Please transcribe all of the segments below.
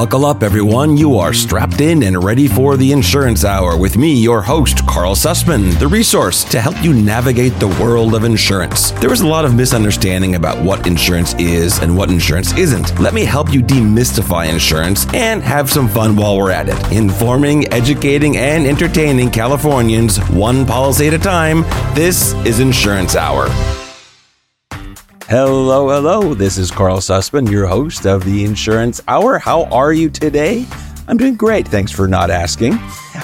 Buckle up, everyone. You are strapped in and ready for the Insurance Hour with me, your host, Karl Susman, the resource to help you navigate the world of insurance. There is a lot of misunderstanding about what insurance is and what insurance isn't. Let me help you demystify insurance and have some fun while we're at it. Informing, educating, and entertaining Californians one policy at a time. This is Insurance Hour. Hello, hello. This is Karl Susman, your host of the Insurance Hour. How are you today? I'm doing great. Thanks for not asking.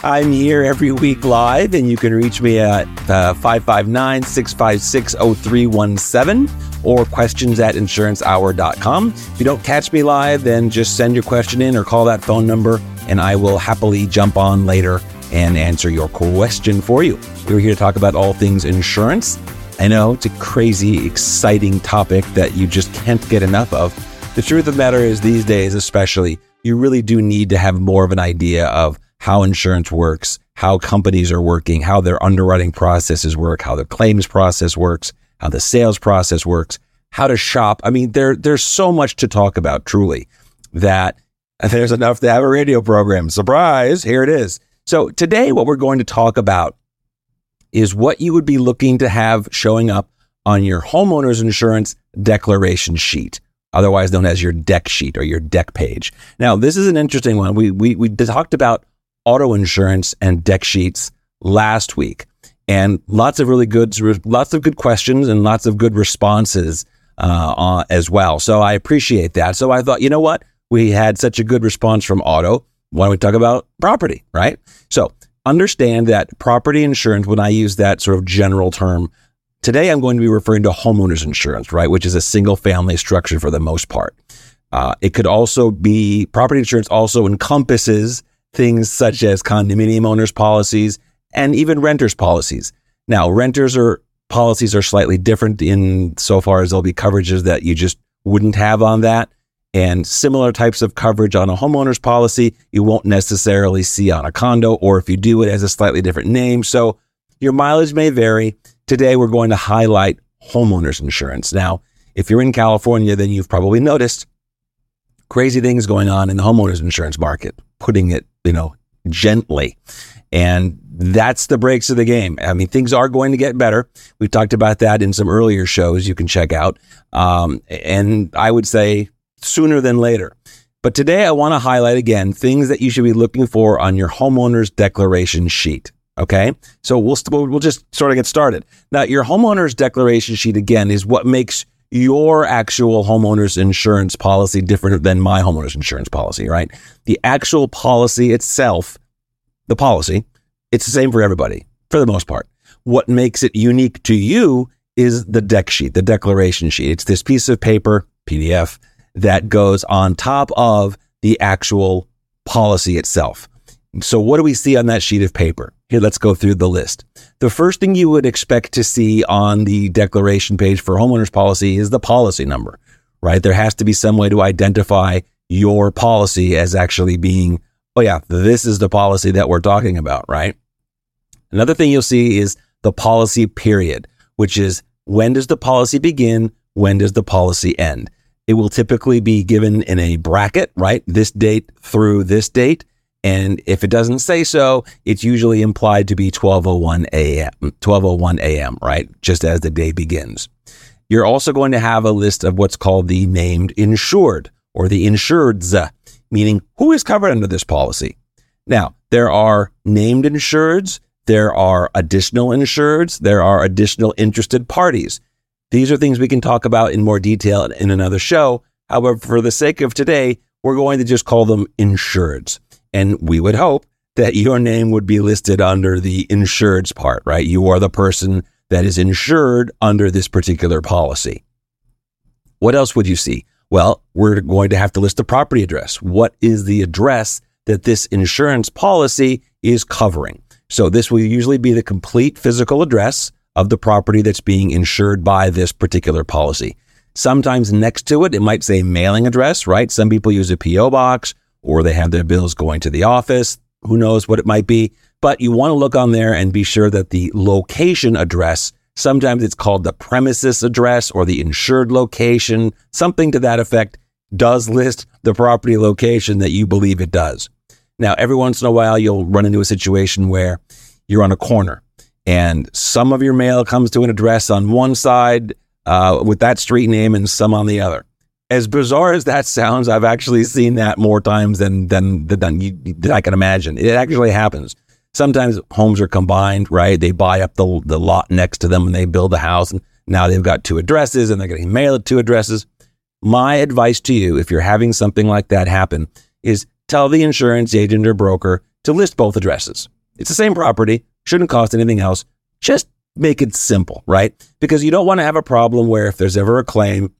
I'm here every week live, and you can reach me at uh, 559 656 0317 or questions at insurancehour.com. If you don't catch me live, then just send your question in or call that phone number, and I will happily jump on later and answer your question for you. We're here to talk about all things insurance I know it's a crazy, exciting topic that you just can't get enough of. The truth of the matter is, these days, especially, you really do need to have more of an idea of how insurance works, how companies are working, how their underwriting processes work, how their claims process works, how the sales process works, how to shop. I mean, there, there's so much to talk about, truly, that there's enough to have a radio program. Surprise, here it is. So, today, what we're going to talk about is what you would be looking to have showing up on your homeowner's insurance declaration sheet, otherwise known as your deck sheet or your deck page. Now, this is an interesting one. We, we, we talked about auto insurance and deck sheets last week and lots of really good, lots of good questions and lots of good responses uh, uh, as well. So I appreciate that. So I thought, you know what? We had such a good response from auto. Why don't we talk about property, right? So understand that property insurance, when I use that sort of general term, today I'm going to be referring to homeowners insurance, right? Which is a single family structure for the most part. Uh, it could also be property insurance also encompasses things such as condominium owners policies and even renters policies. Now, renters or policies are slightly different in so far as there'll be coverages that you just wouldn't have on that and similar types of coverage on a homeowner's policy you won't necessarily see on a condo, or if you do, it has a slightly different name. So your mileage may vary. Today, we're going to highlight homeowners insurance. Now, if you're in California, then you've probably noticed crazy things going on in the homeowners insurance market, putting it, you know, gently. And that's the breaks of the game. I mean, things are going to get better. We've talked about that in some earlier shows you can check out. Um, and I would say sooner than later. But today I want to highlight again things that you should be looking for on your homeowner's declaration sheet. Okay. So we'll, we'll just sort of get started. Now, your homeowner's declaration sheet again is what makes your actual homeowner's insurance policy different than my homeowner's insurance policy, right? The actual policy itself, the policy, it's the same for everybody for the most part. What makes it unique to you is the deck sheet, the declaration sheet. It's this piece of paper, PDF, that goes on top of the actual policy itself. So, what do we see on that sheet of paper? Here, let's go through the list. The first thing you would expect to see on the declaration page for homeowners policy is the policy number, right? There has to be some way to identify your policy as actually being, oh, yeah, this is the policy that we're talking about, right? Another thing you'll see is the policy period, which is when does the policy begin? When does the policy end? It will typically be given in a bracket, right? This date through this date. And if it doesn't say so, it's usually implied to be 1201 a.m., 1201 a.m., right? Just as the day begins. You're also going to have a list of what's called the named insured or the insureds, meaning who is covered under this policy. Now, there are named insureds, there are additional insureds, there are additional interested parties. These are things we can talk about in more detail in another show. However, for the sake of today, we're going to just call them insureds. And we would hope that your name would be listed under the insureds part, right? You are the person that is insured under this particular policy. What else would you see? Well, we're going to have to list the property address. What is the address that this insurance policy is covering? So this will usually be the complete physical address of the property that's being insured by this particular policy. Sometimes next to it, it might say mailing address, right? Some people use a P.O. box or they have their bills going to the office. Who knows what it might be? But you want to look on there and be sure that the location address, sometimes it's called the premises address or the insured location, something to that effect, does list the property location that you believe it does. Now, every once in a while, you'll run into a situation where you're on a corner and some of your mail comes to an address on one side uh, with that street name and some on the other. As bizarre as that sounds, I've actually seen that more times than than than, you, than I can imagine. It actually happens. Sometimes homes are combined, right? They buy up the the lot next to them and they build a house, and now they've got two addresses and they're getting mail at two addresses. My advice to you, if you're having something like that happen, is tell the insurance agent or broker to list both addresses. It's the same property, shouldn't cost anything else. Just make it simple, right? Because you don't want to have a problem where if there's ever a claim,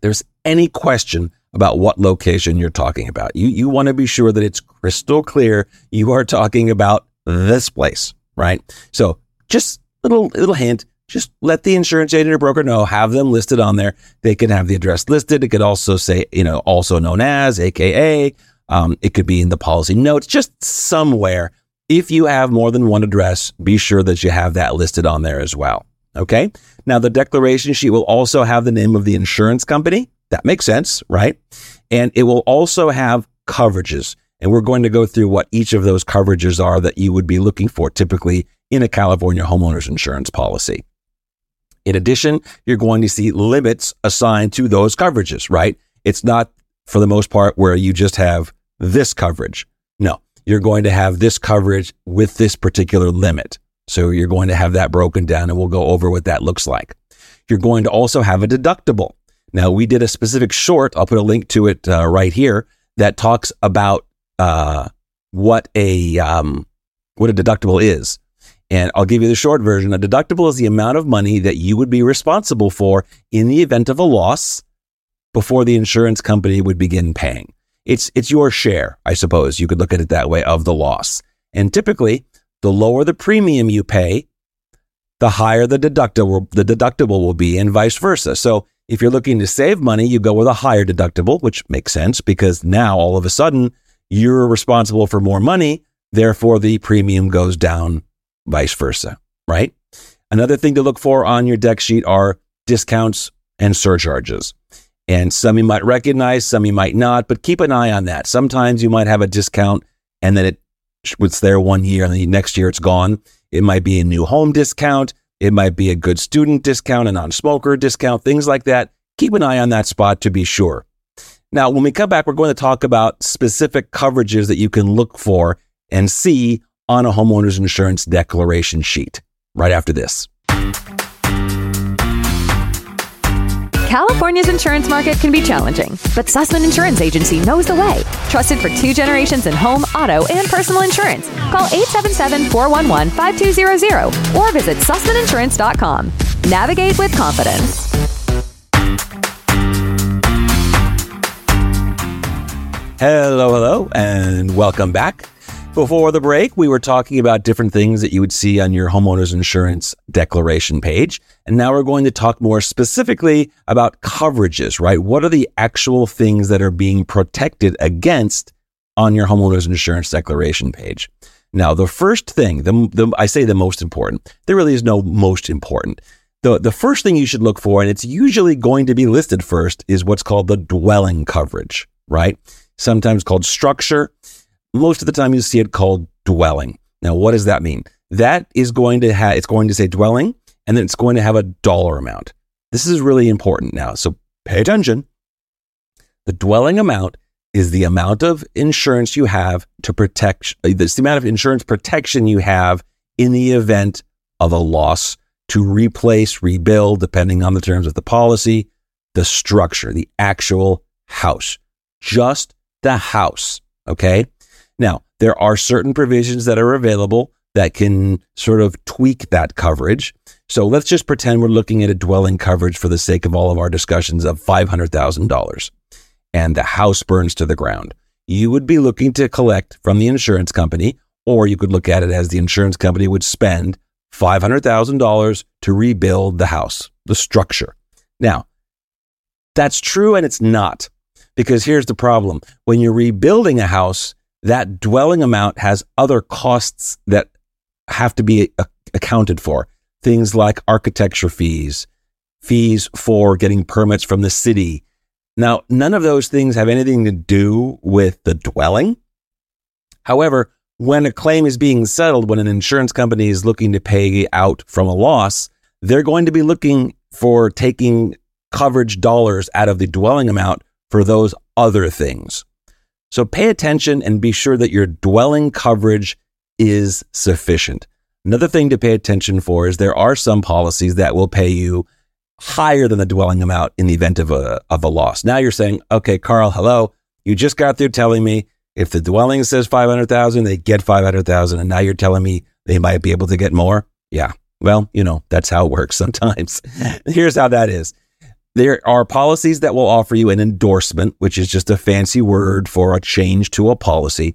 there's any question about what location you're talking about. You you want to be sure that it's crystal clear you are talking about this place, right? So just little little hint, just let the insurance agent or broker know, have them listed on there. They can have the address listed. It could also say, you know, also known as, AKA. Um, it could be in the policy notes, just somewhere. If you have more than one address, be sure that you have that listed on there as well. Okay. Now, the declaration sheet will also have the name of the insurance company. That makes sense, right? And it will also have coverages. And we're going to go through what each of those coverages are that you would be looking for typically in a California homeowners insurance policy. In addition, you're going to see limits assigned to those coverages, right? It's not for the most part where you just have this coverage. No, you're going to have this coverage with this particular limit. So you're going to have that broken down and we'll go over what that looks like. You're going to also have a deductible. Now, we did a specific short, I'll put a link to it uh, right here, that talks about uh, what a um, what a deductible is. And I'll give you the short version. A deductible is the amount of money that you would be responsible for in the event of a loss before the insurance company would begin paying. It's, it's your share, I suppose. You could look at it that way of the loss. And typically, the lower the premium you pay, the higher the deductible, the deductible will be and vice versa. So if you're looking to save money, you go with a higher deductible, which makes sense because now all of a sudden you're responsible for more money. Therefore, the premium goes down vice versa, right? Another thing to look for on your deck sheet are discounts and surcharges. And some you might recognize, some you might not, but keep an eye on that. Sometimes you might have a discount and then it was there one year and the next year it's gone. It might be a new home discount. It might be a good student discount, a non smoker discount, things like that. Keep an eye on that spot to be sure. Now, when we come back, we're going to talk about specific coverages that you can look for and see on a homeowner's insurance declaration sheet right after this. California's insurance market can be challenging, but Susman Insurance Agency knows the way. Trusted for two generations in home, auto, and personal insurance. Call 877-411-5200 or visit susmaninsurance.com. Navigate with confidence. Hello, hello, and welcome back. Before the break, we were talking about different things that you would see on your homeowner's insurance declaration page. And now we're going to talk more specifically about coverages, right? What are the actual things that are being protected against on your homeowner's insurance declaration page? Now, the first thing, the, the, I say the most important, there really is no most important. The, the first thing you should look for, and it's usually going to be listed first, is what's called the dwelling coverage, right? Sometimes called structure most of the time you see it called dwelling. Now, what does that mean? That is going to have, it's going to say dwelling and then it's going to have a dollar amount. This is really important now. So pay attention. The dwelling amount is the amount of insurance you have to protect, it's the amount of insurance protection you have in the event of a loss to replace, rebuild, depending on the terms of the policy, the structure, the actual house, just the house. Okay. Now, there are certain provisions that are available that can sort of tweak that coverage. So let's just pretend we're looking at a dwelling coverage for the sake of all of our discussions of $500,000 and the house burns to the ground. You would be looking to collect from the insurance company, or you could look at it as the insurance company would spend $500,000 to rebuild the house, the structure. Now, that's true and it's not. Because here's the problem. When you're rebuilding a house, that dwelling amount has other costs that have to be uh, accounted for. Things like architecture fees, fees for getting permits from the city, Now, none of those things have anything to do with the dwelling. However, when a claim is being settled, when an insurance company is looking to pay out from a loss, they're going to be looking for taking coverage dollars out of the dwelling amount for those other things. So pay attention and be sure that your dwelling coverage is sufficient. Another thing to pay attention for is there are some policies that will pay you higher than the dwelling amount in the event of a, of a loss. Now you're saying, okay, Karl, hello. You just got through telling me if the dwelling says 500,000, they get 500,000. And now you're telling me they might be able to get more. Yeah. Well, you know, that's how it works sometimes. Here's how that is. There are policies that will offer you an endorsement, which is just a fancy word for a change to a policy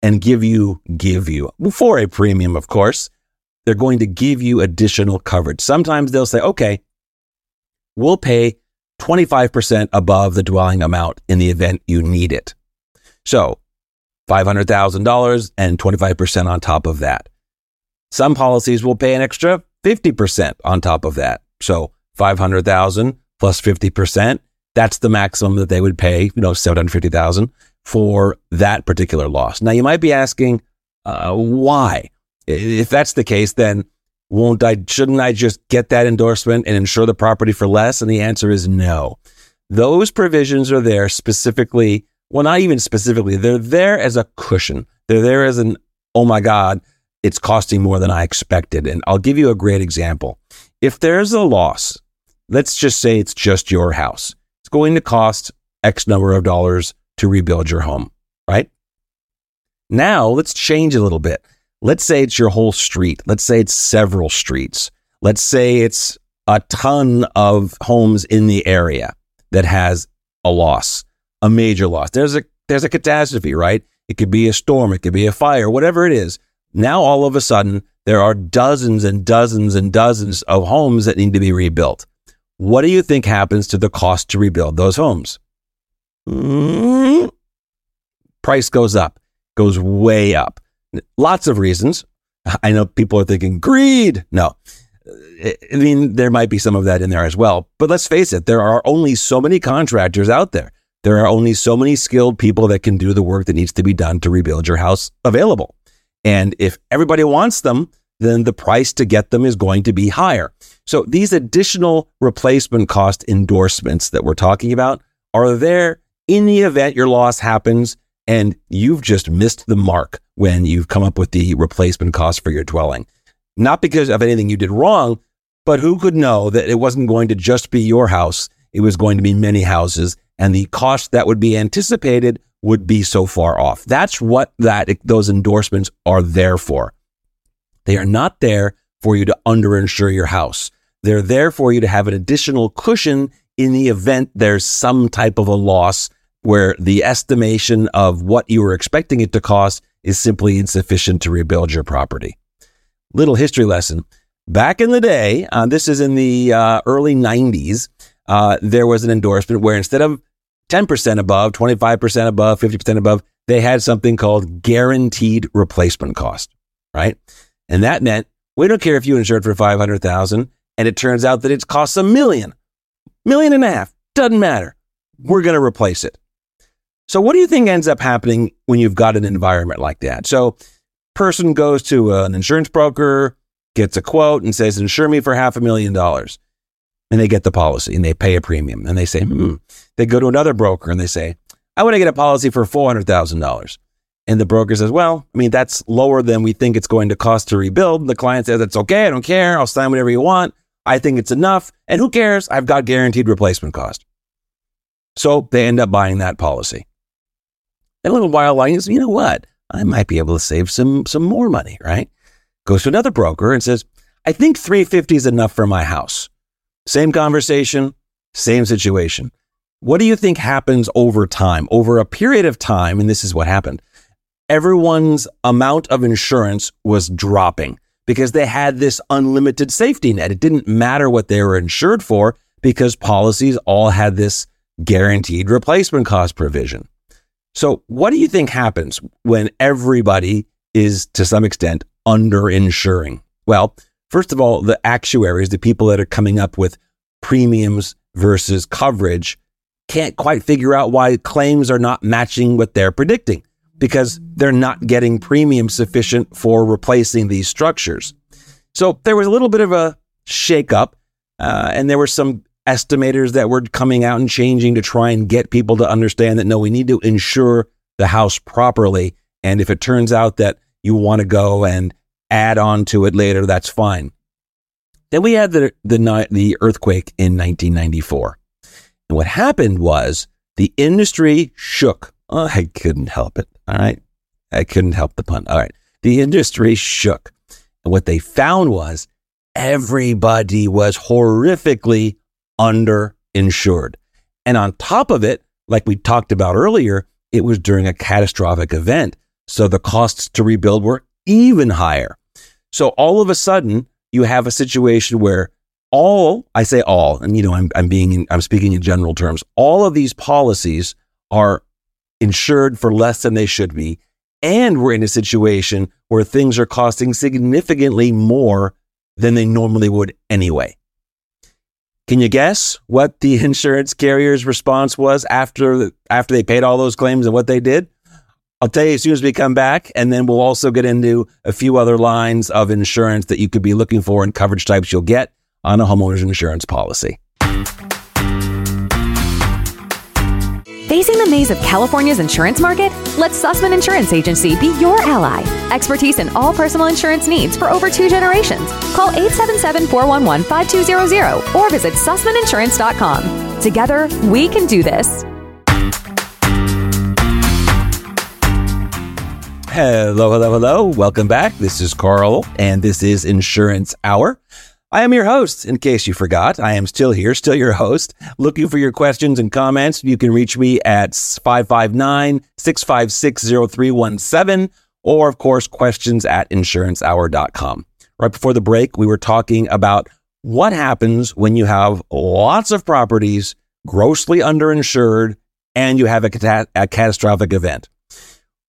and give you, give you for a premium, of course. They're going to give you additional coverage. Sometimes they'll say, okay, we'll pay 25% above the dwelling amount in the event you need it. So $500,000 and 25% on top of that. Some policies will pay an extra 50% on top of that. So 500,000 plus 50%, that's the maximum that they would pay, you know, 750,000 for that particular loss. Now you might be asking, uh, why? If that's the case, then won't I, shouldn't I just get that endorsement and insure the property for less? And the answer is no. Those provisions are there specifically well, not even specifically, they're there as a cushion. They're there as an, oh my God, it's costing more than I expected. And I'll give you a great example. If there's a loss, let's just say it's just your house, it's going to cost X number of dollars to rebuild your home, right? Now let's change a little bit. Let's say it's your whole street. Let's say it's several streets. Let's say it's a ton of homes in the area that has a loss a major loss. There's a there's a catastrophe, right? It could be a storm, it could be a fire, whatever it is. Now all of a sudden there are dozens and dozens and dozens of homes that need to be rebuilt. What do you think happens to the cost to rebuild those homes? Mm-hmm. Price goes up, goes way up. Lots of reasons. I know people are thinking greed. No. I mean, there might be some of that in there as well. But let's face it, there are only so many contractors out there. There are only so many skilled people that can do the work that needs to be done to rebuild your house available. And if everybody wants them, then the price to get them is going to be higher. So these additional replacement cost endorsements that we're talking about are there in the event your loss happens and you've just missed the mark when you've come up with the replacement cost for your dwelling. Not because of anything you did wrong, but who could know that it wasn't going to just be your house? It was going to be many houses and the cost that would be anticipated would be so far off. That's what that those endorsements are there for. They are not there for you to underinsure your house. They're there for you to have an additional cushion in the event there's some type of a loss where the estimation of what you were expecting it to cost is simply insufficient to rebuild your property. Little history lesson. Back in the day, uh, this is in the uh, early 90s, uh, there was an endorsement where instead of 10% above, 25% above, 50% above, they had something called guaranteed replacement cost, right? And that meant we don't care if you insured for 500,000 and it turns out that it costs a million, million and a half, doesn't matter. We're going to replace it. So what do you think ends up happening when you've got an environment like that? So person goes to an insurance broker, gets a quote and says, insure me for half a million dollars and they get the policy and they pay a premium and they say, hmm. They go to another broker and they say, I want to get a policy for $400,000. And the broker says, well, I mean, that's lower than we think it's going to cost to rebuild. The client says, it's okay. I don't care. I'll sign whatever you want. I think it's enough. And who cares? I've got guaranteed replacement cost. So they end up buying that policy. And a little while later, you know what? I might be able to save some, some more money, right? Goes to another broker and says, I think 350 is enough for my house. Same conversation, same situation. What do you think happens over time? Over a period of time, and this is what happened. Everyone's amount of insurance was dropping because they had this unlimited safety net. It didn't matter what they were insured for because policies all had this guaranteed replacement cost provision. So, what do you think happens when everybody is to some extent underinsuring? Well, First of all, the actuaries, the people that are coming up with premiums versus coverage, can't quite figure out why claims are not matching what they're predicting because they're not getting premium sufficient for replacing these structures. So there was a little bit of a shakeup, uh, and there were some estimators that were coming out and changing to try and get people to understand that no, we need to insure the house properly. And if it turns out that you want to go and add on to it later, that's fine. Then we had the, the, the earthquake in 1994. And what happened was the industry shook. Oh, I couldn't help it. All right. I couldn't help the pun. All right. The industry shook. And what they found was everybody was horrifically underinsured. And on top of it, like we talked about earlier, it was during a catastrophic event. So the costs to rebuild were even higher. So all of a sudden, you have a situation where all, I say all, and you know, I'm, I'm being, I'm speaking in general terms, all of these policies are insured for less than they should be. And we're in a situation where things are costing significantly more than they normally would anyway. Can you guess what the insurance carrier's response was after after they paid all those claims and what they did? I'll tell you as soon as we come back, and then we'll also get into a few other lines of insurance that you could be looking for and coverage types you'll get on a homeowner's insurance policy. Facing the maze of California's insurance market? Let Susman Insurance Agency be your ally. Expertise in all personal insurance needs for over two generations. Call 877 411 5200 or visit SusmanInsurance.com. Together, we can do this. Hello, hello, hello. Welcome back. This is Karl, and this is Insurance Hour. I am your host, in case you forgot. I am still here, still your host. Looking for your questions and comments. You can reach me at 559 656 0317 or, of course, questions at insurancehour.com. Right before the break, we were talking about what happens when you have lots of properties grossly underinsured and you have a, cat- a catastrophic event.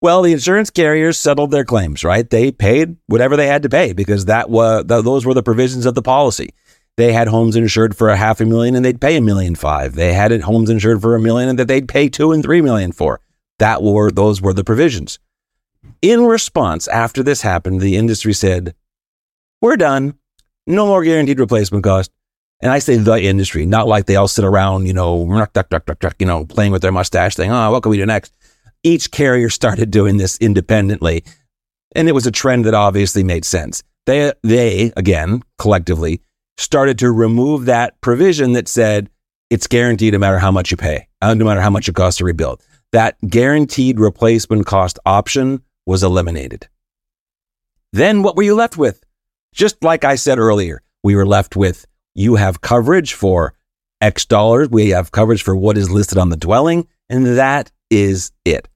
Well, the insurance carriers settled their claims, right? They paid whatever they had to pay because that was those were the provisions of the policy. They had homes insured for a half a million and they'd pay a million five. They had homes insured for a million and that they'd pay two and three million for. That were those were the provisions. In response, after this happened, the industry said, "We're done. No more guaranteed replacement cost." And I say the industry, not like they all sit around, you know, you know, playing with their mustache, saying, "Oh, what can we do next?" Each carrier started doing this independently. And it was a trend that obviously made sense. They, they, again, collectively, started to remove that provision that said it's guaranteed no matter how much you pay, uh, no matter how much it costs to rebuild. That guaranteed replacement cost option was eliminated. Then what were you left with? Just like I said earlier, we were left with you have coverage for X dollars. We have coverage for what is listed on the dwelling, and that is it.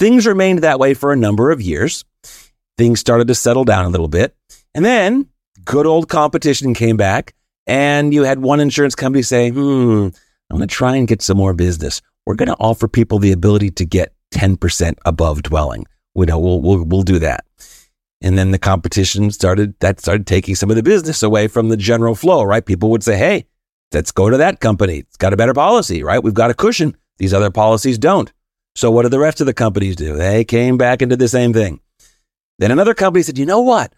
Things remained that way for a number of years. Things started to settle down a little bit. And then good old competition came back, and you had one insurance company say, hmm, I'm going to try and get some more business. We're going to offer people the ability to get 10% above dwelling. We know we'll, we'll, we'll do that. And then the competition started, that started taking some of the business away from the general flow, right? People would say, hey, let's go to that company. It's got a better policy, right? We've got a cushion. These other policies don't. So what did the rest of the companies do? They came back and did the same thing. Then another company said, you know what?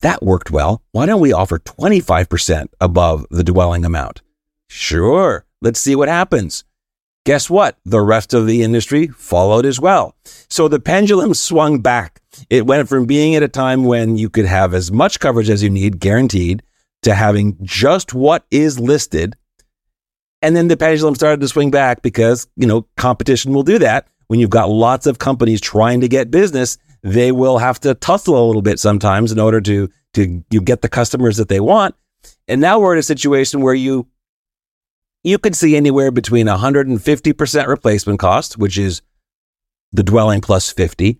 That worked well. Why don't we offer 25% above the dwelling amount? Sure. Let's see what happens. Guess what? The rest of the industry followed as well. So the pendulum swung back. It went from being at a time when you could have as much coverage as you need, guaranteed, to having just what is listed and then the pendulum started to swing back because, you know, competition will do that. When you've got lots of companies trying to get business, they will have to tussle a little bit sometimes in order to to you get the customers that they want. And now we're in a situation where you you could see anywhere between 150% replacement cost, which is the dwelling plus 50.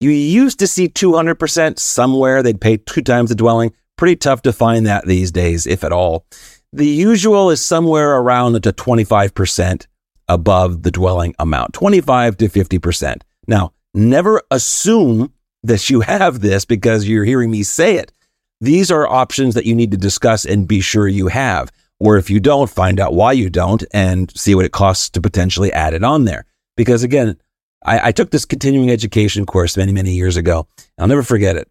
You used to see 200% somewhere. They'd pay two times the dwelling. Pretty tough to find that these days, if at all. The usual is somewhere around the 25% above the dwelling amount, 25 to 50%. Now, never assume that you have this because you're hearing me say it. These are options that you need to discuss and be sure you have. Or if you don't, find out why you don't and see what it costs to potentially add it on there. Because again, I, I took this continuing education course many, many years ago. I'll never forget it.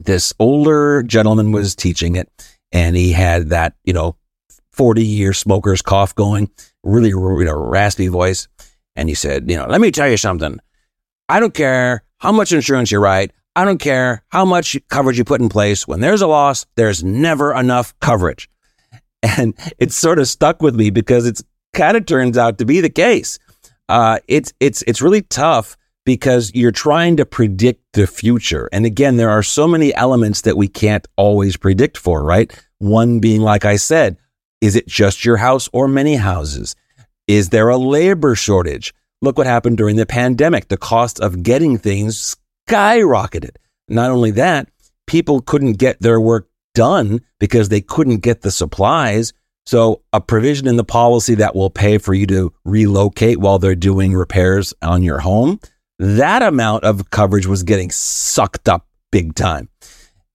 This older gentleman was teaching it and he had that, you know, 40 year smoker's cough going, really, you know, raspy voice. And he said, you know, let me tell you something. I don't care how much insurance you write. I don't care how much coverage you put in place. When there's a loss, there's never enough coverage. And it sort of stuck with me because it's kind of turns out to be the case. Uh, it's it's it's really tough because you're trying to predict the future. And again, there are so many elements that we can't always predict for, right? One being, like I said, is it just your house or many houses? Is there a labor shortage? Look what happened during the pandemic. The cost of getting things skyrocketed. Not only that, people couldn't get their work done because they couldn't get the supplies. So, a provision in the policy that will pay for you to relocate while they're doing repairs on your home, that amount of coverage was getting sucked up big time.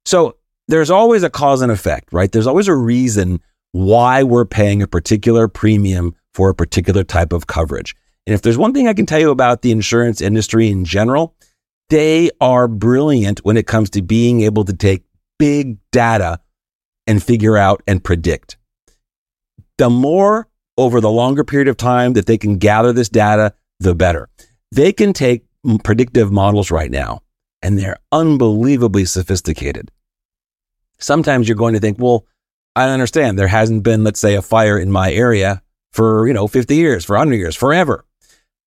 So, there's always a cause and effect, right? There's always a reason why we're paying a particular premium for a particular type of coverage. And if there's one thing I can tell you about the insurance industry in general, they are brilliant when it comes to being able to take big data and figure out and predict. The more over the longer period of time that they can gather this data, the better. They can take predictive models right now, and they're unbelievably sophisticated. Sometimes you're going to think, well, I understand there hasn't been, let's say, a fire in my area for, you know, 50 years, for 100 years, forever.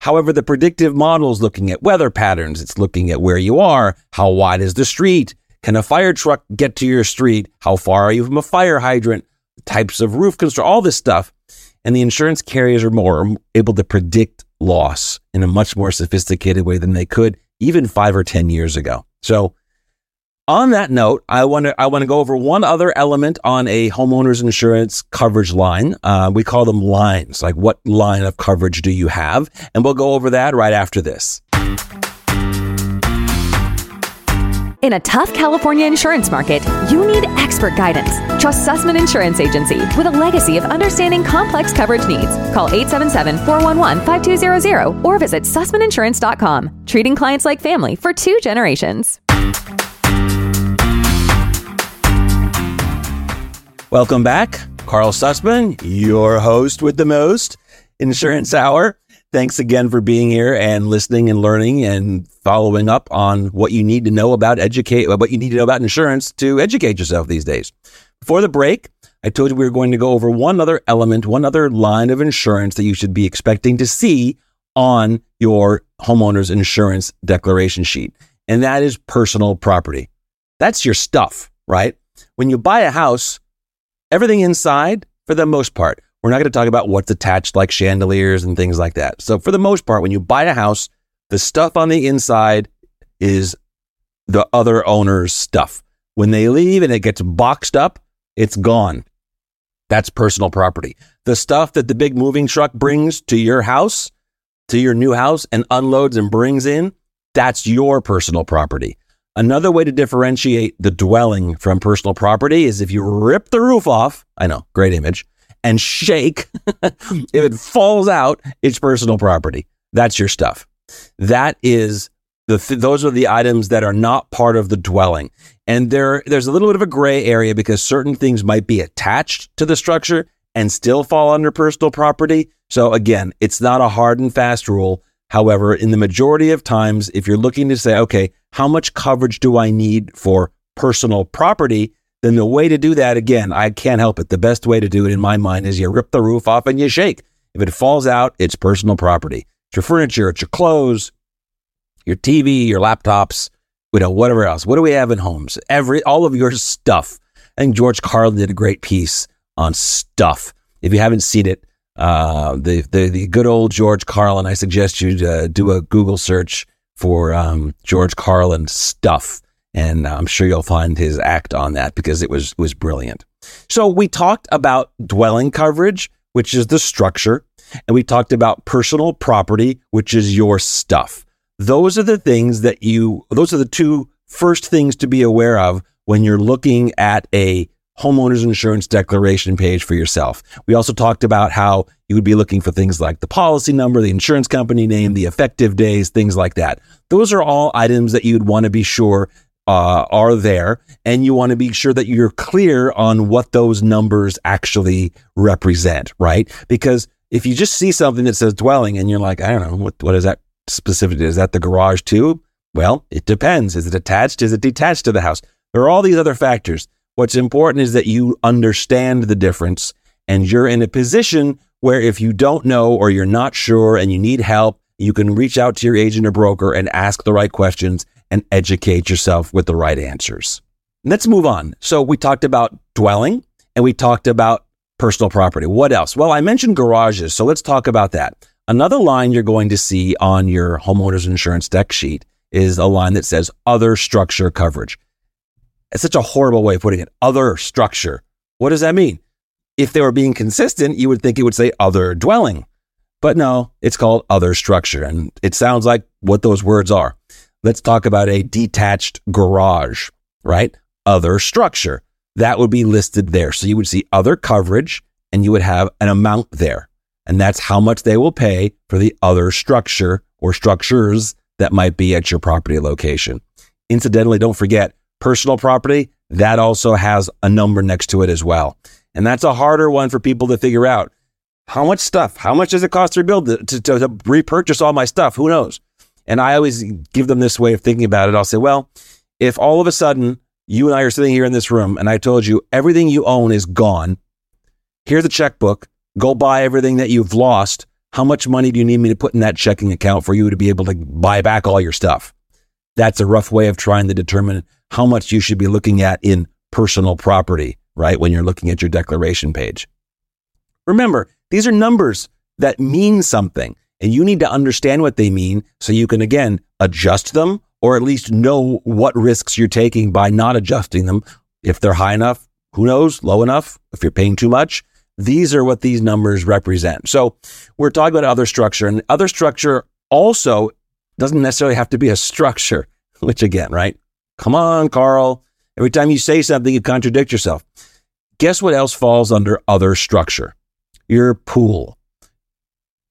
However, the predictive model is looking at weather patterns. It's looking at where you are. How wide is the street? Can a fire truck get to your street? How far are you from a fire hydrant? Types of roof construction, all this stuff. And the insurance carriers are more able to predict loss in a much more sophisticated way than they could even five or 10 years ago. So on that note, I want to I want to go over one other element on a homeowner's insurance coverage line. Uh, we call them lines. Like, what line of coverage do you have? And we'll go over that right after this. In a tough California insurance market, you need expert guidance. Trust Susman Insurance Agency with a legacy of understanding complex coverage needs. Call 877-411-5200 or visit susmaninsurance.com. Treating clients like family for two generations. Welcome back. Karl Susman, your host with the most, Insurance Hour. Thanks again for being here and listening and learning and following up on what you need to know about educate what you need to know about insurance to educate yourself these days. Before the break, I told you we were going to go over one other element, one other line of insurance that you should be expecting to see on your homeowner's insurance declaration sheet, and that is personal property. That's your stuff, right? When you buy a house, everything inside, for the most part, we're not going to talk about what's attached like chandeliers and things like that. So, for the most part, when you buy a house, the stuff on the inside is the other owner's stuff. When they leave and it gets boxed up, it's gone. That's personal property. The stuff that the big moving truck brings to your house, to your new house, and unloads and brings in, that's your personal property. Another way to differentiate the dwelling from personal property is if you rip the roof off, I know, great image, and shake, if it falls out, it's personal property. That's your stuff. That is the th- those are the items that are not part of the dwelling. And there there's a little bit of a gray area because certain things might be attached to the structure and still fall under personal property. So again, it's not a hard and fast rule. However, in the majority of times, if you're looking to say, okay, how much coverage do I need for personal property? Then the way to do that, again, I can't help it. The best way to do it in my mind is you rip the roof off and you shake. If it falls out, it's personal property. It's your furniture, it's your clothes, your TV, your laptops, you know, whatever else. What do we have in homes? Every, all of your stuff. I think George Carlin did a great piece on stuff. If you haven't seen it, uh, the, the, the good old George Carlin, I suggest you to do a Google search for um, George Carlin stuff. And uh, I'm sure you'll find his act on that because it was, was brilliant. So we talked about dwelling coverage, which is the structure. And we talked about personal property, which is your stuff. Those are the things that you, those are the two first things to be aware of when you're looking at a homeowner's insurance declaration page for yourself. We also talked about how you would be looking for things like the policy number, the insurance company name, the effective days, things like that. Those are all items that you'd want to be sure uh, are there, and you want to be sure that you're clear on what those numbers actually represent, right? Because if you just see something that says dwelling and you're like, I don't know, what, what is that specifically? Is that the garage too? Well, it depends. Is it attached? Is it detached to the house? There are all these other factors. What's important is that you understand the difference and you're in a position where if you don't know or you're not sure and you need help, you can reach out to your agent or broker and ask the right questions and educate yourself with the right answers. Let's move on. So we talked about dwelling and we talked about personal property. What else? Well, I mentioned garages. So let's talk about that. Another line you're going to see on your homeowner's insurance deck sheet is a line that says other structure coverage. It's such a horrible way of putting it. Other structure. What does that mean? If they were being consistent, you would think it would say other dwelling. But no, it's called other structure. And it sounds like what those words are. Let's talk about a detached garage, right? Other structure. That would be listed there. So you would see other coverage and you would have an amount there. And that's how much they will pay for the other structure or structures that might be at your property location. Incidentally, don't forget personal property, that also has a number next to it as well. And that's a harder one for people to figure out. How much stuff? How much does it cost to rebuild to, to, to repurchase all my stuff? Who knows? And I always give them this way of thinking about it. I'll say, well, if all of a sudden you and I are sitting here in this room and I told you everything you own is gone, here's a checkbook, go buy everything that you've lost. How much money do you need me to put in that checking account for you to be able to buy back all your stuff? That's a rough way of trying to determine how much you should be looking at in personal property, right? When you're looking at your declaration page. Remember, these are numbers that mean something. And you need to understand what they mean so you can, again, adjust them or at least know what risks you're taking by not adjusting them. If they're high enough, who knows, low enough, if you're paying too much. These are what these numbers represent. So we're talking about other structure, and other structure also doesn't necessarily have to be a structure, which again, right? Come on, Karl. Every time you say something, you contradict yourself. Guess what else falls under other structure? Your pool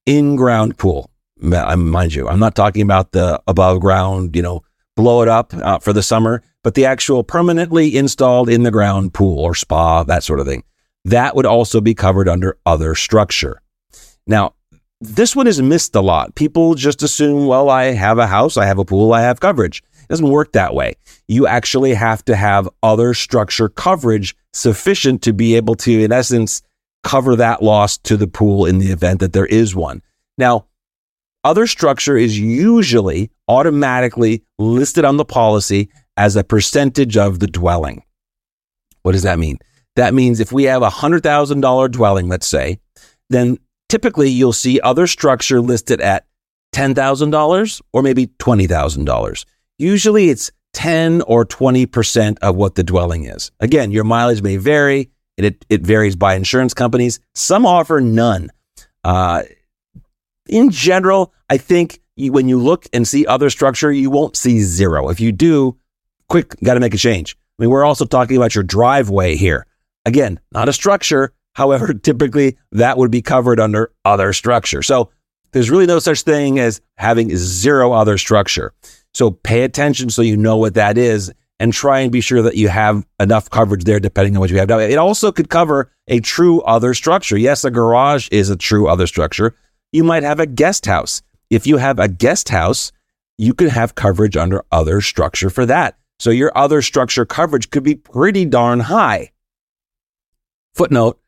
in ground pool. Mind you, I'm not talking about the above ground, you know, blow it up uh, for the summer, but the actual permanently installed in the ground pool or spa, that sort of thing. That would also be covered under other structure. Now, this one is missed a lot. People just assume, well, I have a house, I have a pool, I have coverage. It doesn't work that way. You actually have to have other structure coverage sufficient to be able to, in essence, cover that loss to the pool in the event that there is one. Now, other structure is usually automatically listed on the policy as a percentage of the dwelling. What does that mean? That means if we have a $100,000 dwelling, let's say, then typically you'll see other structure listed at $10,000 or maybe $20,000. Usually it's 10 or 20% of what the dwelling is. Again, your mileage may vary. It, it varies by insurance companies. Some offer none. Uh, in general, I think you, when you look and see other structure, you won't see zero. If you do, quick, got to make a change. I mean, we're also talking about your driveway here. Again, not a structure. However, typically that would be covered under other structure. So there's really no such thing as having zero other structure. So pay attention so you know what that is and try and be sure that you have enough coverage there depending on what you have. Now, it also could cover a true other structure. Yes, a garage is a true other structure. You might have a guest house. If you have a guest house, you could have coverage under other structure for that. So your other structure coverage could be pretty darn high. Footnote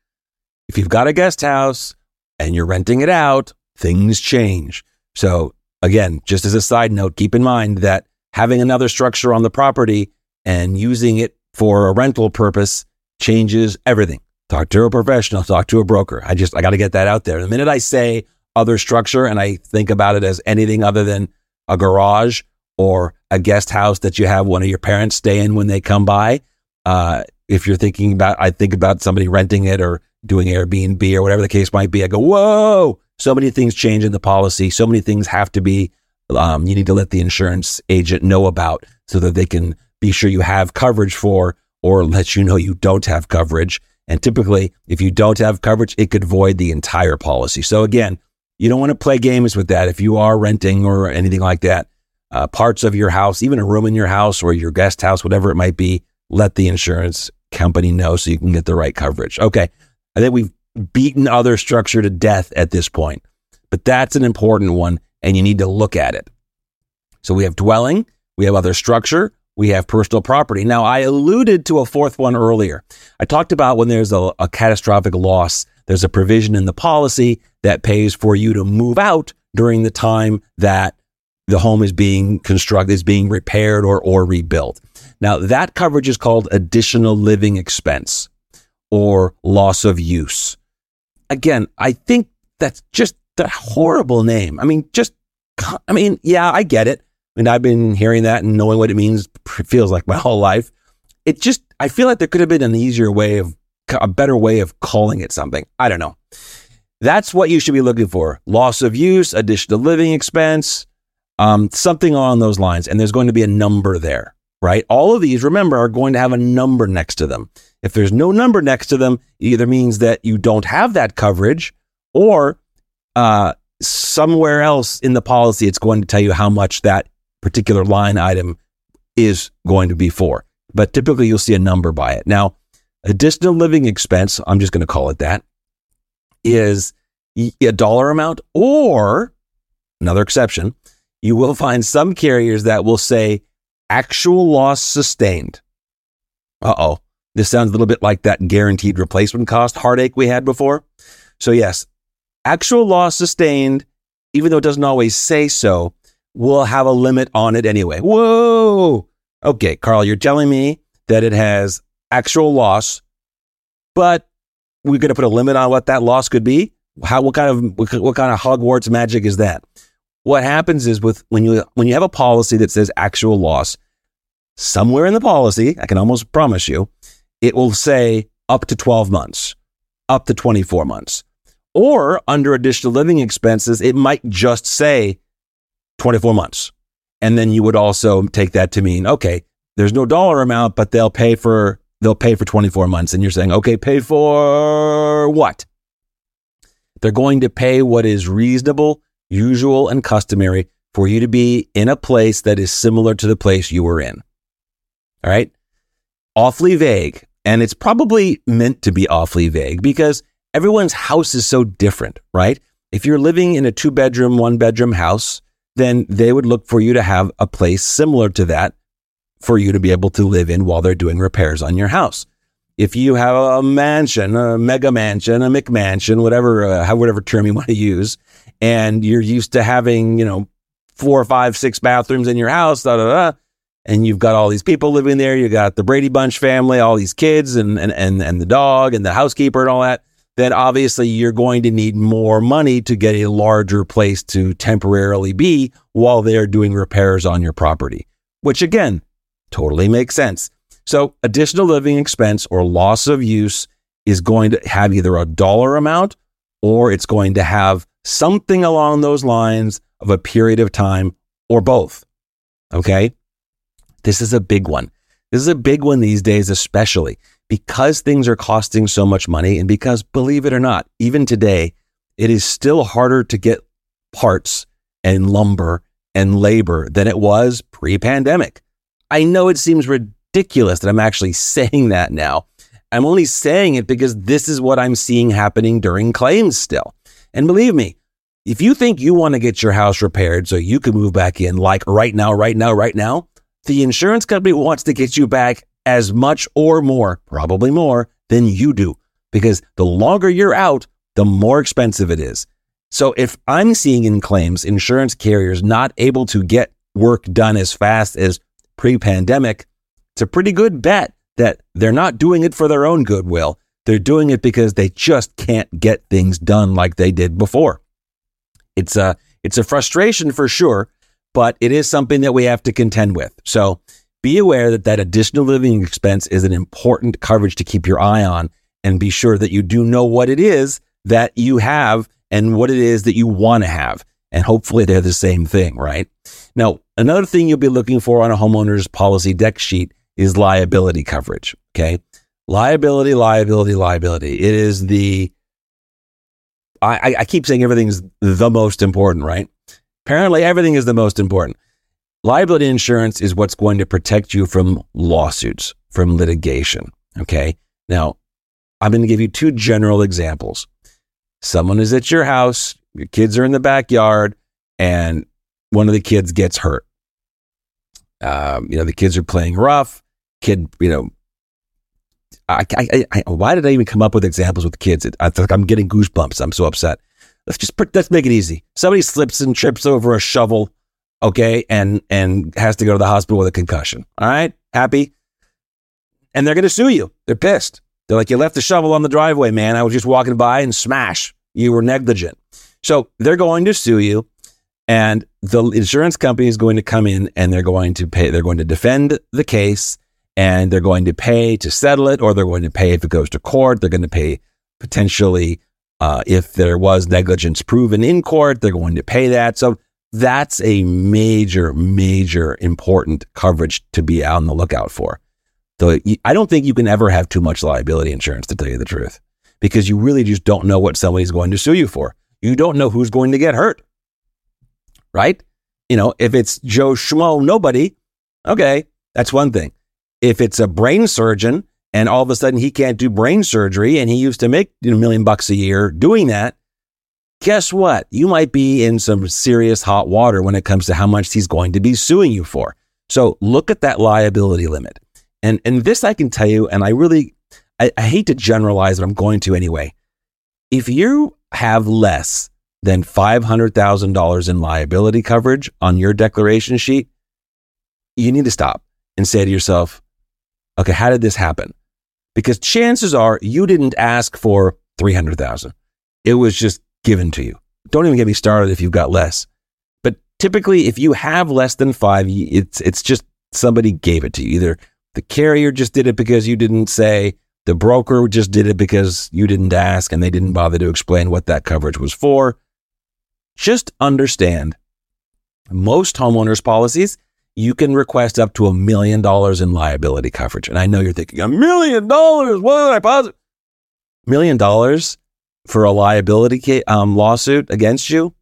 if you've got a guest house and you're renting it out, things change. So, again, just as a side note, keep in mind that having another structure on the property and using it for a rental purpose changes everything. Talk to a professional, talk to a broker. I just, I got to get that out there. The minute I say other structure and I think about it as anything other than a garage or a guest house that you have one of your parents stay in when they come by, uh, if you're thinking about, I think about somebody renting it or doing Airbnb or whatever the case might be. I go, whoa, so many things change in the policy. So many things have to be, um, you need to let the insurance agent know about so that they can be sure you have coverage for or lets you know you don't have coverage. And typically, if you don't have coverage, it could void the entire policy. So again, you don't want to play games with that. If you are renting or anything like that, uh, parts of your house, even a room in your house or your guest house, whatever it might be, let the insurance company know so you can get the right coverage. Okay. I think we've beaten other structure to death at this point, but that's an important one and you need to look at it. So we have dwelling, we have other structure, we have personal property. Now, I alluded to a fourth one earlier. I talked about when there's a, a catastrophic loss, there's a provision in the policy that pays for you to move out during the time that the home is being constructed, is being repaired or, or rebuilt. Now, that coverage is called additional living expense or loss of use. Again, I think that's just a horrible name. I mean, just, I mean, yeah, I get it. Mean, I've been hearing that and knowing what it means feels like my whole life. It just, I feel like there could have been an easier way of, a better way of calling it something. I don't know. That's what you should be looking for. Loss of use, additional living expense, um, something along those lines. And there's going to be a number there, right? All of these, remember, are going to have a number next to them. If there's no number next to them, it either means that you don't have that coverage or uh, somewhere else in the policy, it's going to tell you how much that particular line item is going to be for. But typically, you'll see a number by it. Now, additional living expense, I'm just going to call it that, is a dollar amount or another exception you will find some carriers that will say actual loss sustained. Uh oh. This sounds a little bit like that guaranteed replacement cost heartache we had before. So, yes, actual loss sustained, even though it doesn't always say so, will have a limit on it anyway. Whoa. Okay, Karl, you're telling me that it has actual loss, but we're going to put a limit on what that loss could be? How, what kind of, what, what kind of Hogwarts magic is that? what happens is with when you when you have a policy that says actual loss, somewhere in the policy, I can almost promise you, it will say up to 12 months, up to 24 months. Or under additional living expenses, it might just say 24 months. And then you would also take that to mean, okay, there's no dollar amount, but they'll pay for they'll pay for 24 months. And you're saying, okay, pay for what? They're going to pay what is reasonable usual and customary for you to be in a place that is similar to the place you were in. All right. Awfully vague. And it's probably meant to be awfully vague because everyone's house is so different, right? If you're living in a two bedroom, one bedroom house, then they would look for you to have a place similar to that for you to be able to live in while they're doing repairs on your house. If you have a mansion, a mega mansion, a McMansion, whatever, uh, whatever term you want to use, and you're used to having, you know, four or five, six bathrooms in your house, da, da, da, and you've got all these people living there. You got the Brady Bunch family, all these kids and, and, and, and the dog and the housekeeper and all that. Then obviously you're going to need more money to get a larger place to temporarily be while they're doing repairs on your property, which again, totally makes sense. So additional living expense or loss of use is going to have either a dollar amount or it's going to have something along those lines of a period of time or both. Okay. This is a big one. This is a big one these days, especially because things are costing so much money. And because, believe it or not, even today, it is still harder to get parts and lumber and labor than it was pre pandemic. I know it seems ridiculous that I'm actually saying that now. I'm only saying it because this is what I'm seeing happening during claims still. And believe me, if you think you want to get your house repaired so you can move back in, like right now, right now, right now, the insurance company wants to get you back as much or more, probably more, than you do. Because the longer you're out, the more expensive it is. So if I'm seeing in claims insurance carriers not able to get work done as fast as pre pandemic, it's a pretty good bet that they're not doing it for their own goodwill. They're doing it because they just can't get things done like they did before. It's a it's a frustration for sure, but it is something that we have to contend with. So be aware that that additional living expense is an important coverage to keep your eye on and be sure that you do know what it is that you have and what it is that you want to have. And hopefully they're the same thing, right? Now, another thing you'll be looking for on a homeowner's policy dec sheet is liability coverage. Okay. Liability, liability, liability. It is the, I, I keep saying everything is the most important, right? Apparently, everything is the most important. Liability insurance is what's going to protect you from lawsuits, from litigation. Okay. Now, I'm going to give you two general examples. Someone is at your house, your kids are in the backyard, and one of the kids gets hurt. Um, you know, the kids are playing rough. Kid, you know, I, I, I, why did I even come up with examples with kids? I think I'm getting goosebumps. I'm so upset. Let's just let's make it easy. Somebody slips and trips over a shovel, okay, and and has to go to the hospital with a concussion. All right, happy, and they're going to sue you. They're pissed. They're like, you left the shovel on the driveway, man. I was just walking by and smash. You were negligent. So they're going to sue you. And the insurance company is going to come in and they're going to pay, they're going to defend the case and they're going to pay to settle it, or they're going to pay if it goes to court. They're going to pay potentially uh, if there was negligence proven in court, they're going to pay that. So that's a major, major important coverage to be on the lookout for. So I don't think you can ever have too much liability insurance, to tell you the truth, because you really just don't know what somebody's going to sue you for. You don't know who's going to get hurt, right? You know, if it's Joe Schmo, nobody, okay, that's one thing. If it's a brain surgeon and all of a sudden he can't do brain surgery and he used to make a million bucks a year doing that, guess what? You might be in some serious hot water when it comes to how much he's going to be suing you for. So look at that liability limit. And and this I can tell you, and I really I, I hate to generalize, but I'm going to anyway. If you have less than five hundred thousand dollars in liability coverage on your declaration sheet, you need to stop and say to yourself, okay, how did this happen? Because chances are you didn't ask for 300,000. It was just given to you. Don't even get me started if you've got less. But typically, if you have less than five, it's, it's just somebody gave it to you. Either the carrier just did it because you didn't say. The broker just did it because you didn't ask and they didn't bother to explain what that coverage was for. Just understand most homeowners policies, you can request up to a million dollars in liability coverage. And I know you're thinking, a million dollars? What did I posit? Million dollars for a liability um, lawsuit against you?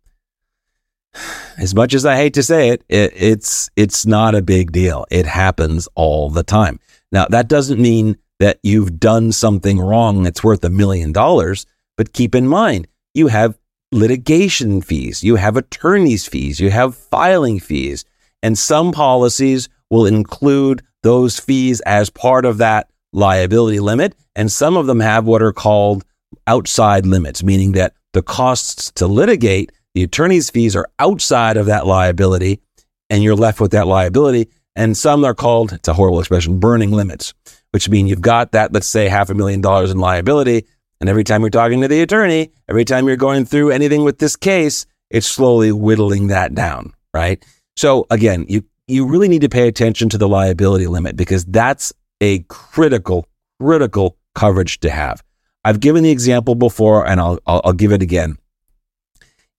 as much as I hate to say it, it, it's it's not a big deal. It happens all the time. Now that doesn't mean that you've done something wrong that's worth a million dollars, but keep in mind you have litigation fees, you have attorney's fees, you have filing fees, and some policies will include those fees as part of that liability limit, and some of them have what are called outside limits, meaning that the costs to litigate the attorney's fees are outside of that liability and you're left with that liability. And some are called, it's a horrible expression, burning limits, which mean you've got that, let's say half a million dollars in liability. And every time you're talking to the attorney, every time you're going through anything with this case, it's slowly whittling that down, right? So again, you, you really need to pay attention to the liability limit because that's a critical, critical coverage to have. I've given the example before and I'll, I'll, I'll give it again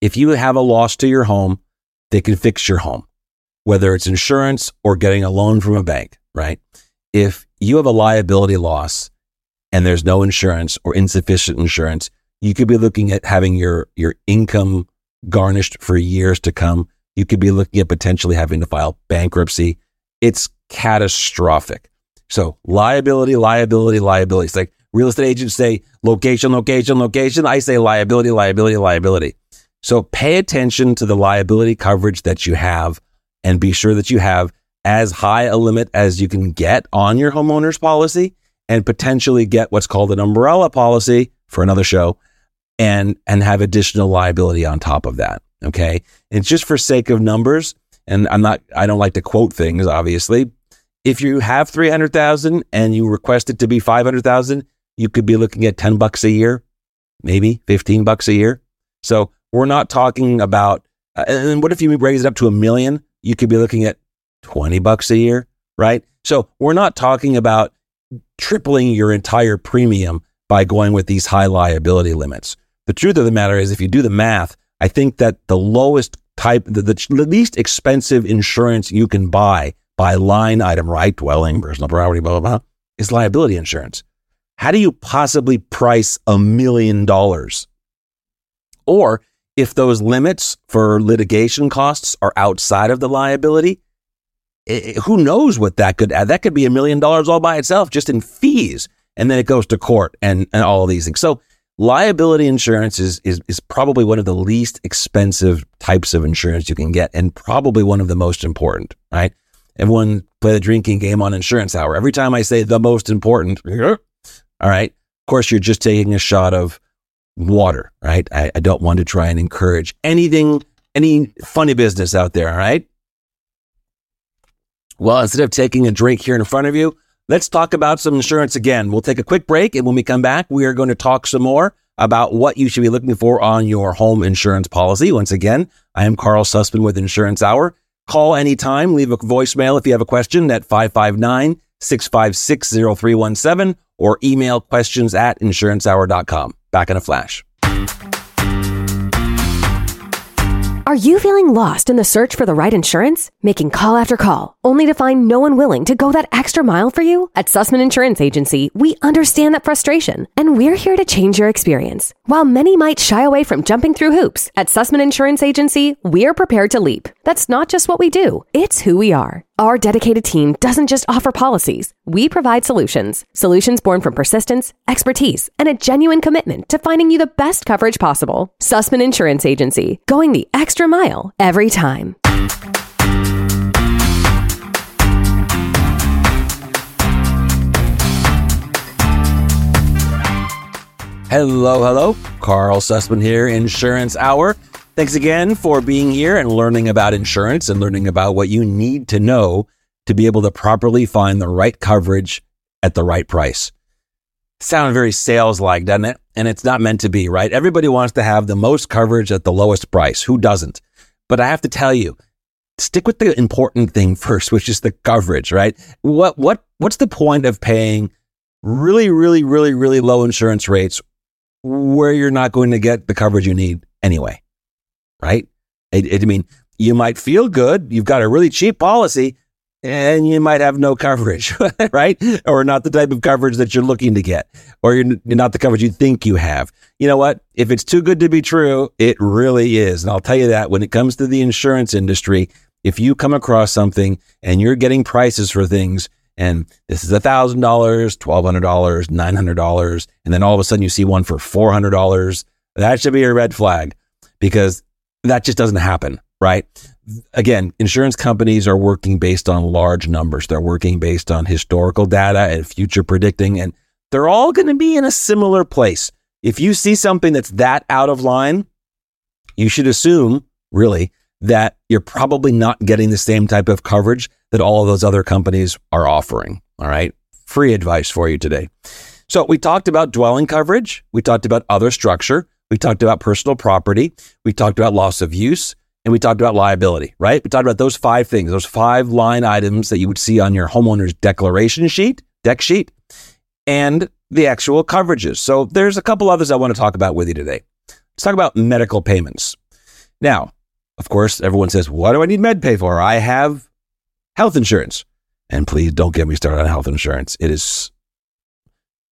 if you have a loss to your home, they can fix your home, whether it's insurance or getting a loan from a bank, right? If you have a liability loss and there's no insurance or insufficient insurance, you could be looking at having your, your income garnished for years to come. You could be looking at potentially having to file bankruptcy. It's catastrophic. So liability, liability, liability. It's like real estate agents say location, location, location. I say liability, liability, liability. So pay attention to the liability coverage that you have and be sure that you have as high a limit as you can get on your homeowner's policy and potentially get what's called an umbrella policy for another show and and have additional liability on top of that. Okay. It's just for sake of numbers. And I'm not I don't like to quote things, obviously. If you have 300,000 and you request it to be 500,000, you could be looking at 10 bucks a year, maybe 15 bucks a year. So we're not talking about, uh, and what if you raise it up to a million? You could be looking at 20 bucks a year, right? So we're not talking about tripling your entire premium by going with these high liability limits. The truth of the matter is, if you do the math, I think that the lowest type, the, the least expensive insurance you can buy by line item, right? Dwelling, personal property, blah, blah, blah, is liability insurance. How do you possibly price a million dollars? Or if those limits for litigation costs are outside of the liability, it, who knows what that could add? That could be a million dollars all by itself just in fees. And then it goes to court and, and all of these things. So liability insurance is, is, is probably one of the least expensive types of insurance you can get and probably one of the most important, right? Everyone play the drinking game on insurance hour. Every time I say the most important, all right, of course, you're just taking a shot of water, right? I, I don't want to try and encourage anything, any funny business out there, all right? Well, instead of taking a drink here in front of you, let's talk about some insurance again. We'll take a quick break. And when we come back, we are going to talk some more about what you should be looking for on your home insurance policy. Once again, I am Karl Susman with Insurance Hour. Call anytime, leave a voicemail if you have a question at 559 656 0317 or email questions at insurancehour.com. Back in a flash. Are you feeling lost in the search for the right insurance? Making call after call, only to find no one willing to go that extra mile for you? At Susman Insurance Agency, we understand that frustration, and we're here to change your experience. While many might shy away from jumping through hoops, at Susman Insurance Agency, we're prepared to leap. That's not just what we do, it's who we are. Our dedicated team doesn't just offer policies, we provide solutions. Solutions born from persistence, expertise, and a genuine commitment to finding you the best coverage possible. Susman Insurance Agency, going the extra mile every time. Hello, hello. Karl Susman here, Insurance Hour. Thanks again for being here and learning about insurance and learning about what you need to know to be able to properly find the right coverage at the right price. Sound very sales like, doesn't it? And it's not meant to be, right? Everybody wants to have the most coverage at the lowest price. Who doesn't? But I have to tell you, stick with the important thing first, which is the coverage, right? What what what's the point of paying really, really, really, really low insurance rates where you're not going to get the coverage you need anyway? right? It, it, I mean, you might feel good. You've got a really cheap policy and you might have no coverage, right? Or not the type of coverage that you're looking to get, or you're not the coverage you think you have. You know what? If it's too good to be true, it really is. And I'll tell you that when it comes to the insurance industry, if you come across something and you're getting prices for things, and this is $1,000, $1,200, $900, and then all of a sudden you see one for $400, that should be a red flag because that just doesn't happen, right? Again, insurance companies are working based on large numbers. They're working based on historical data and future predicting, and they're all going to be in a similar place. If you see something that's that out of line, you should assume, really, that you're probably not getting the same type of coverage that all of those other companies are offering. All right. Free advice for you today. So we talked about dwelling coverage. We talked about other structure. We talked about personal property. We talked about loss of use and we talked about liability, right? We talked about those five things, those five line items that you would see on your homeowner's declaration sheet, dec sheet, and the actual coverages. So there's a couple others I want to talk about with you today. Let's talk about medical payments. Now, of course, everyone says, what do I need med pay for? I have health insurance. And please don't get me started on health insurance. It is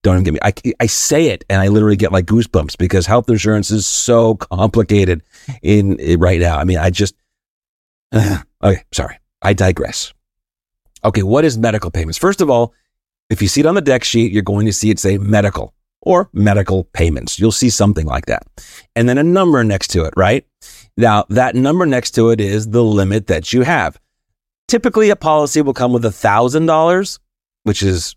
don't even get me. I, I say it and I literally get like goosebumps because health insurance is so complicated in, right now. I mean, I just, uh, okay, sorry. I digress. Okay, what is medical payments? First of all, if you see it on the dec sheet, you're going to see it say medical or medical payments. You'll see something like that. And then a number next to it, right? Now, that number next to it is the limit that you have. Typically, a policy will come with a $1,000, which is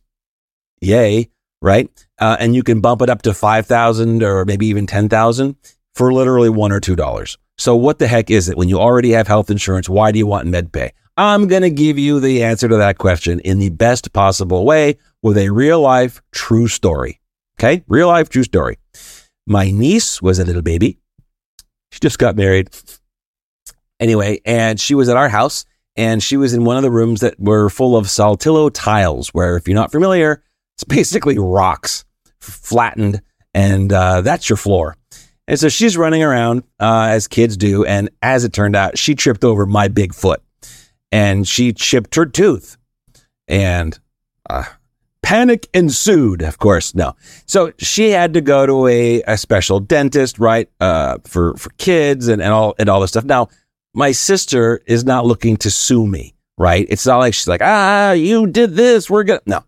yay right? Uh, and you can bump it up to 5,000 or maybe even 10,000 for literally one or two dollars. So what the heck is it when you already have health insurance? Why do you want MedPay? I'm going to give you the answer to that question in the best possible way with a real life true story. Okay. Real life true story. My niece was a little baby. She just got married. Anyway, and she was at our house and she was in one of the rooms that were full of Saltillo tiles, where if you're not familiar, it's basically rocks flattened, and uh, that's your floor. And so she's running around uh, as kids do. And as it turned out, she tripped over my big foot and she chipped her tooth. And uh, panic ensued. Of course, no. So she had to go to a, a special dentist, right? Uh, for, for kids and, and all, and all this stuff. Now, my sister is not looking to sue me, right? It's not like she's like, ah, you did this. We're to, no.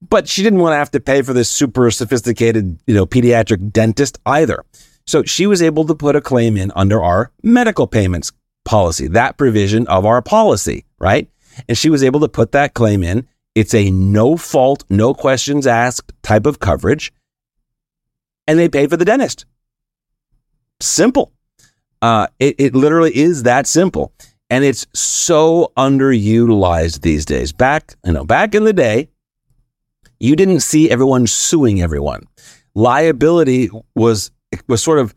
But she didn't want to have to pay for this super sophisticated, you know, pediatric dentist either. So she was able to put a claim in under our medical payments policy, that provision of our policy, right? And she was able to put that claim in. It's a no fault, no questions asked type of coverage. And they paid for the dentist. Simple. Uh, it, it literally is that simple. And it's so underutilized these days. Back, you know, back in the day, you didn't see everyone suing everyone. Liability was was sort of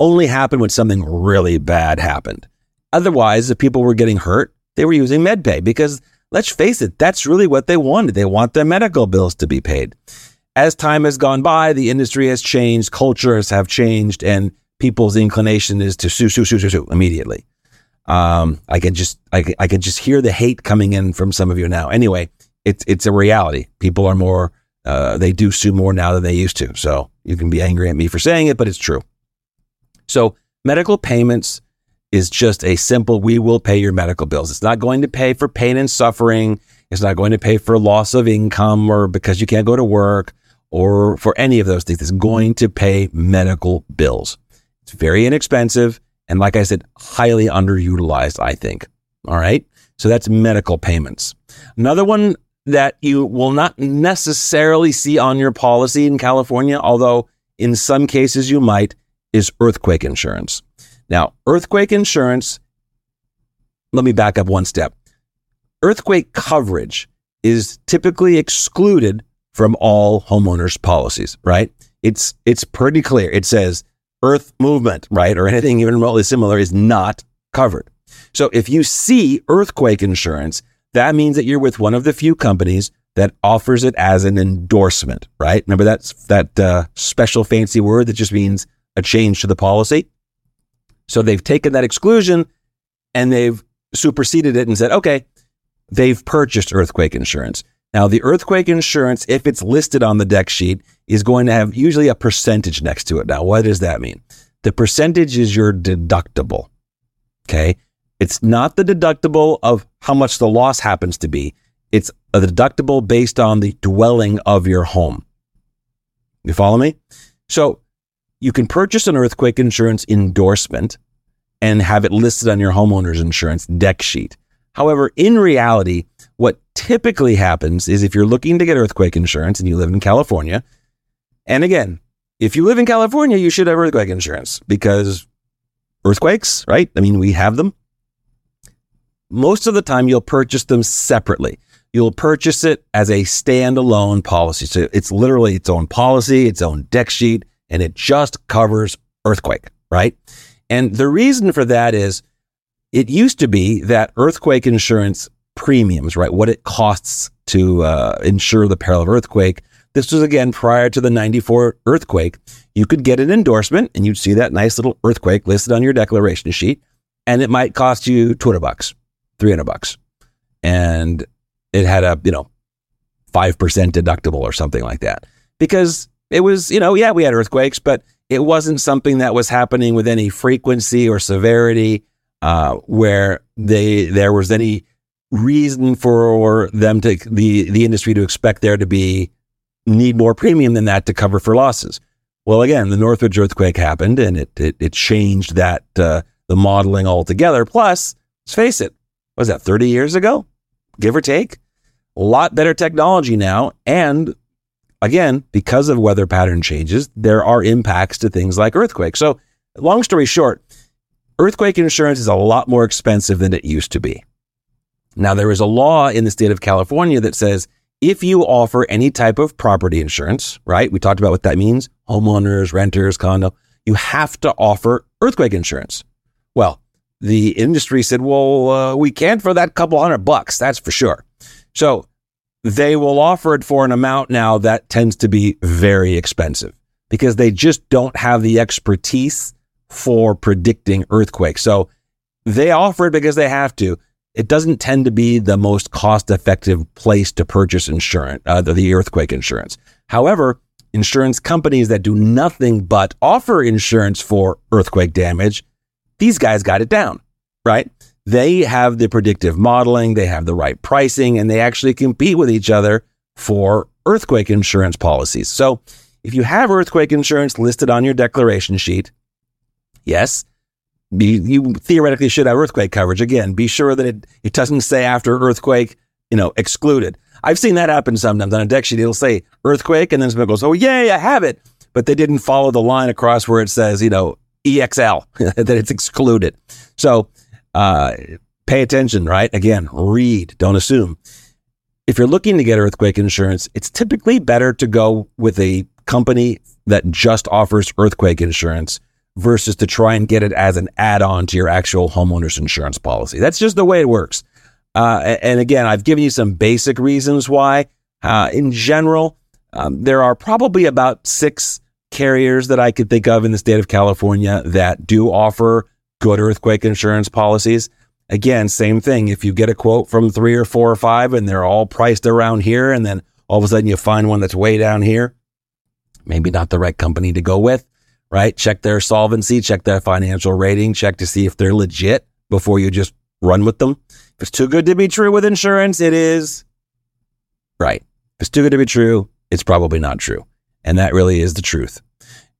only happened when something really bad happened. Otherwise, if people were getting hurt, they were using MedPay because let's face it, that's really what they wanted. They want their medical bills to be paid. As time has gone by, the industry has changed, cultures have changed, and people's inclination is to sue, sue, sue, sue, sue immediately. Um, I can just, I, I can just hear the hate coming in from some of you now. Anyway, it's, it's a reality. People are more, uh, they do sue more now than they used to. So you can be angry at me for saying it, but it's true. So medical payments is just a simple, we will pay your medical bills. It's not going to pay for pain and suffering. It's not going to pay for loss of income or because you can't go to work or for any of those things. It's going to pay medical bills. It's very inexpensive. And like I said, highly underutilized, I think. All right. So that's medical payments. Another one that you will not necessarily see on your policy in California, although in some cases you might, is earthquake insurance. Now, earthquake insurance, let me back up one step. Earthquake coverage is typically excluded from all homeowners policies, right? It's it's pretty clear. It says earth movement, right, or anything even remotely similar is not covered. So if you see earthquake insurance, that means that you're with one of the few companies that offers it as an endorsement, right? Remember that's that uh, special fancy word that just means a change to the policy. So they've taken that exclusion and they've superseded it and said, okay, they've purchased earthquake insurance. Now, the earthquake insurance, if it's listed on the dec sheet, is going to have usually a percentage next to it. Now, what does that mean? The percentage is your deductible. Okay. It's not the deductible of how much the loss happens to be. It's a deductible based on the dwelling of your home. You follow me? So you can purchase an earthquake insurance endorsement and have it listed on your homeowner's insurance dec sheet. However, in reality, what typically happens is if you're looking to get earthquake insurance and you live in California, and again, if you live in California, you should have earthquake insurance because earthquakes, right? I mean, we have them. Most of the time, you'll purchase them separately. You'll purchase it as a standalone policy. So it's literally its own policy, its own dec sheet and it just covers earthquake, right? And the reason for that is it used to be that earthquake insurance premiums, right? What it costs to uh, insure the peril of earthquake. This was again prior to the 94 earthquake. You could get an endorsement and you'd see that nice little earthquake listed on your declaration sheet. And it might cost you 200 bucks, 300 bucks. And it had a, you know, 5% deductible or something like that because it was, you know, yeah, we had earthquakes, but it wasn't something that was happening with any frequency or severity uh, where they there was any reason for them to the the industry to expect there to be need more premium than that to cover for losses. Well, again, the Northridge earthquake happened, and it it, it changed that uh, the modeling altogether. Plus, let's face it, was that thirty years ago, give or take? A lot better technology now, and again, because of weather pattern changes, there are impacts to things like earthquakes. So, long story short, earthquake insurance is a lot more expensive than it used to be. Now, there is a law in the state of California that says if you offer any type of property insurance, right? We talked about what that means homeowners, renters, condo, you have to offer earthquake insurance. Well, the industry said, well, uh, we can't for that couple hundred bucks, that's for sure. So they will offer it for an amount now that tends to be very expensive because they just don't have the expertise for predicting earthquakes. So they offer it because they have to. it doesn't tend to be the most cost effective place to purchase insurance, uh, the earthquake insurance. However, insurance companies that do nothing but offer insurance for earthquake damage, these guys got it down, right? They have the predictive modeling, they have the right pricing, and they actually compete with each other for earthquake insurance policies. So if you have earthquake insurance listed on your declaration sheet, yes, be, you theoretically should have earthquake coverage. Again, be sure that it, it doesn't say after earthquake, you know, excluded. I've seen that happen sometimes on a dec sheet. It'll say earthquake, and then somebody goes, "Oh, yay, I have it," but they didn't follow the line across where it says, you know, EXL that it's excluded. So uh, pay attention, right? Again, read, don't assume. If you're looking to get earthquake insurance, it's typically better to go with a company that just offers earthquake insurance versus to try and get it as an add-on to your actual homeowner's insurance policy. That's just the way it works. Uh, and again, I've given you some basic reasons why. Uh, in general, um, there are probably about six carriers that I could think of in the state of California that do offer good earthquake insurance policies. Again, same thing. If you get a quote from three or four or five and they're all priced around here, and then all of a sudden you find one that's way down here, maybe not the right company to go with, right? Check their solvency, check their financial rating, check to see if they're legit before you just run with them. If it's too good to be true with insurance, it is. Right. If it's too good to be true, it's probably not true. And that really is the truth.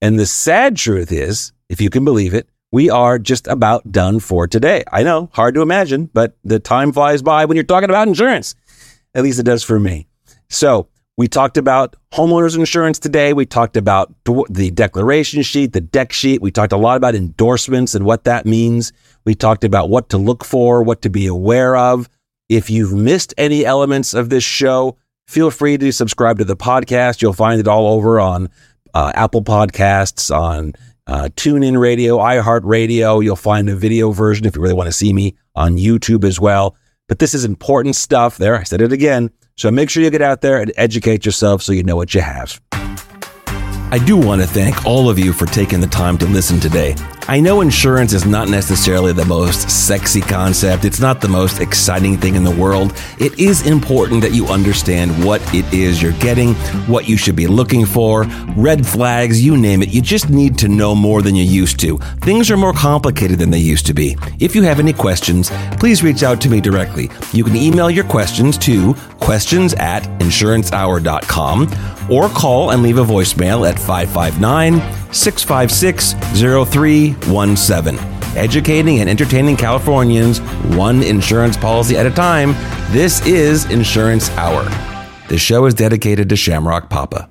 And the sad truth is, if you can believe it, we are just about done for today. I know, hard to imagine, but the time flies by when you're talking about insurance. At least it does for me. So we talked about homeowners insurance today. We talked about the declaration sheet, the dec sheet. We talked a lot about endorsements and what that means. We talked about what to look for, what to be aware of. If you've missed any elements of this show, feel free to subscribe to the podcast. You'll find it all over on uh, Apple Podcasts, on uh, TuneIn Radio, iHeartRadio. You'll find a video version if you really want to see me on YouTube as well. But this is important stuff there. I said it again. So make sure you get out there and educate yourself so you know what you have. I do want to thank all of you for taking the time to listen today. I know insurance is not necessarily the most sexy concept. It's not the most exciting thing in the world. It is important that you understand what it is you're getting, what you should be looking for, red flags, you name it. You just need to know more than you used to. Things are more complicated than they used to be. If you have any questions, please reach out to me directly. You can email your questions to questions at insurancehour.com or call and leave a voicemail at 559 656 0317. Educating and entertaining Californians one insurance policy at a time. This is Insurance Hour. The show is dedicated to Shamrock Papa.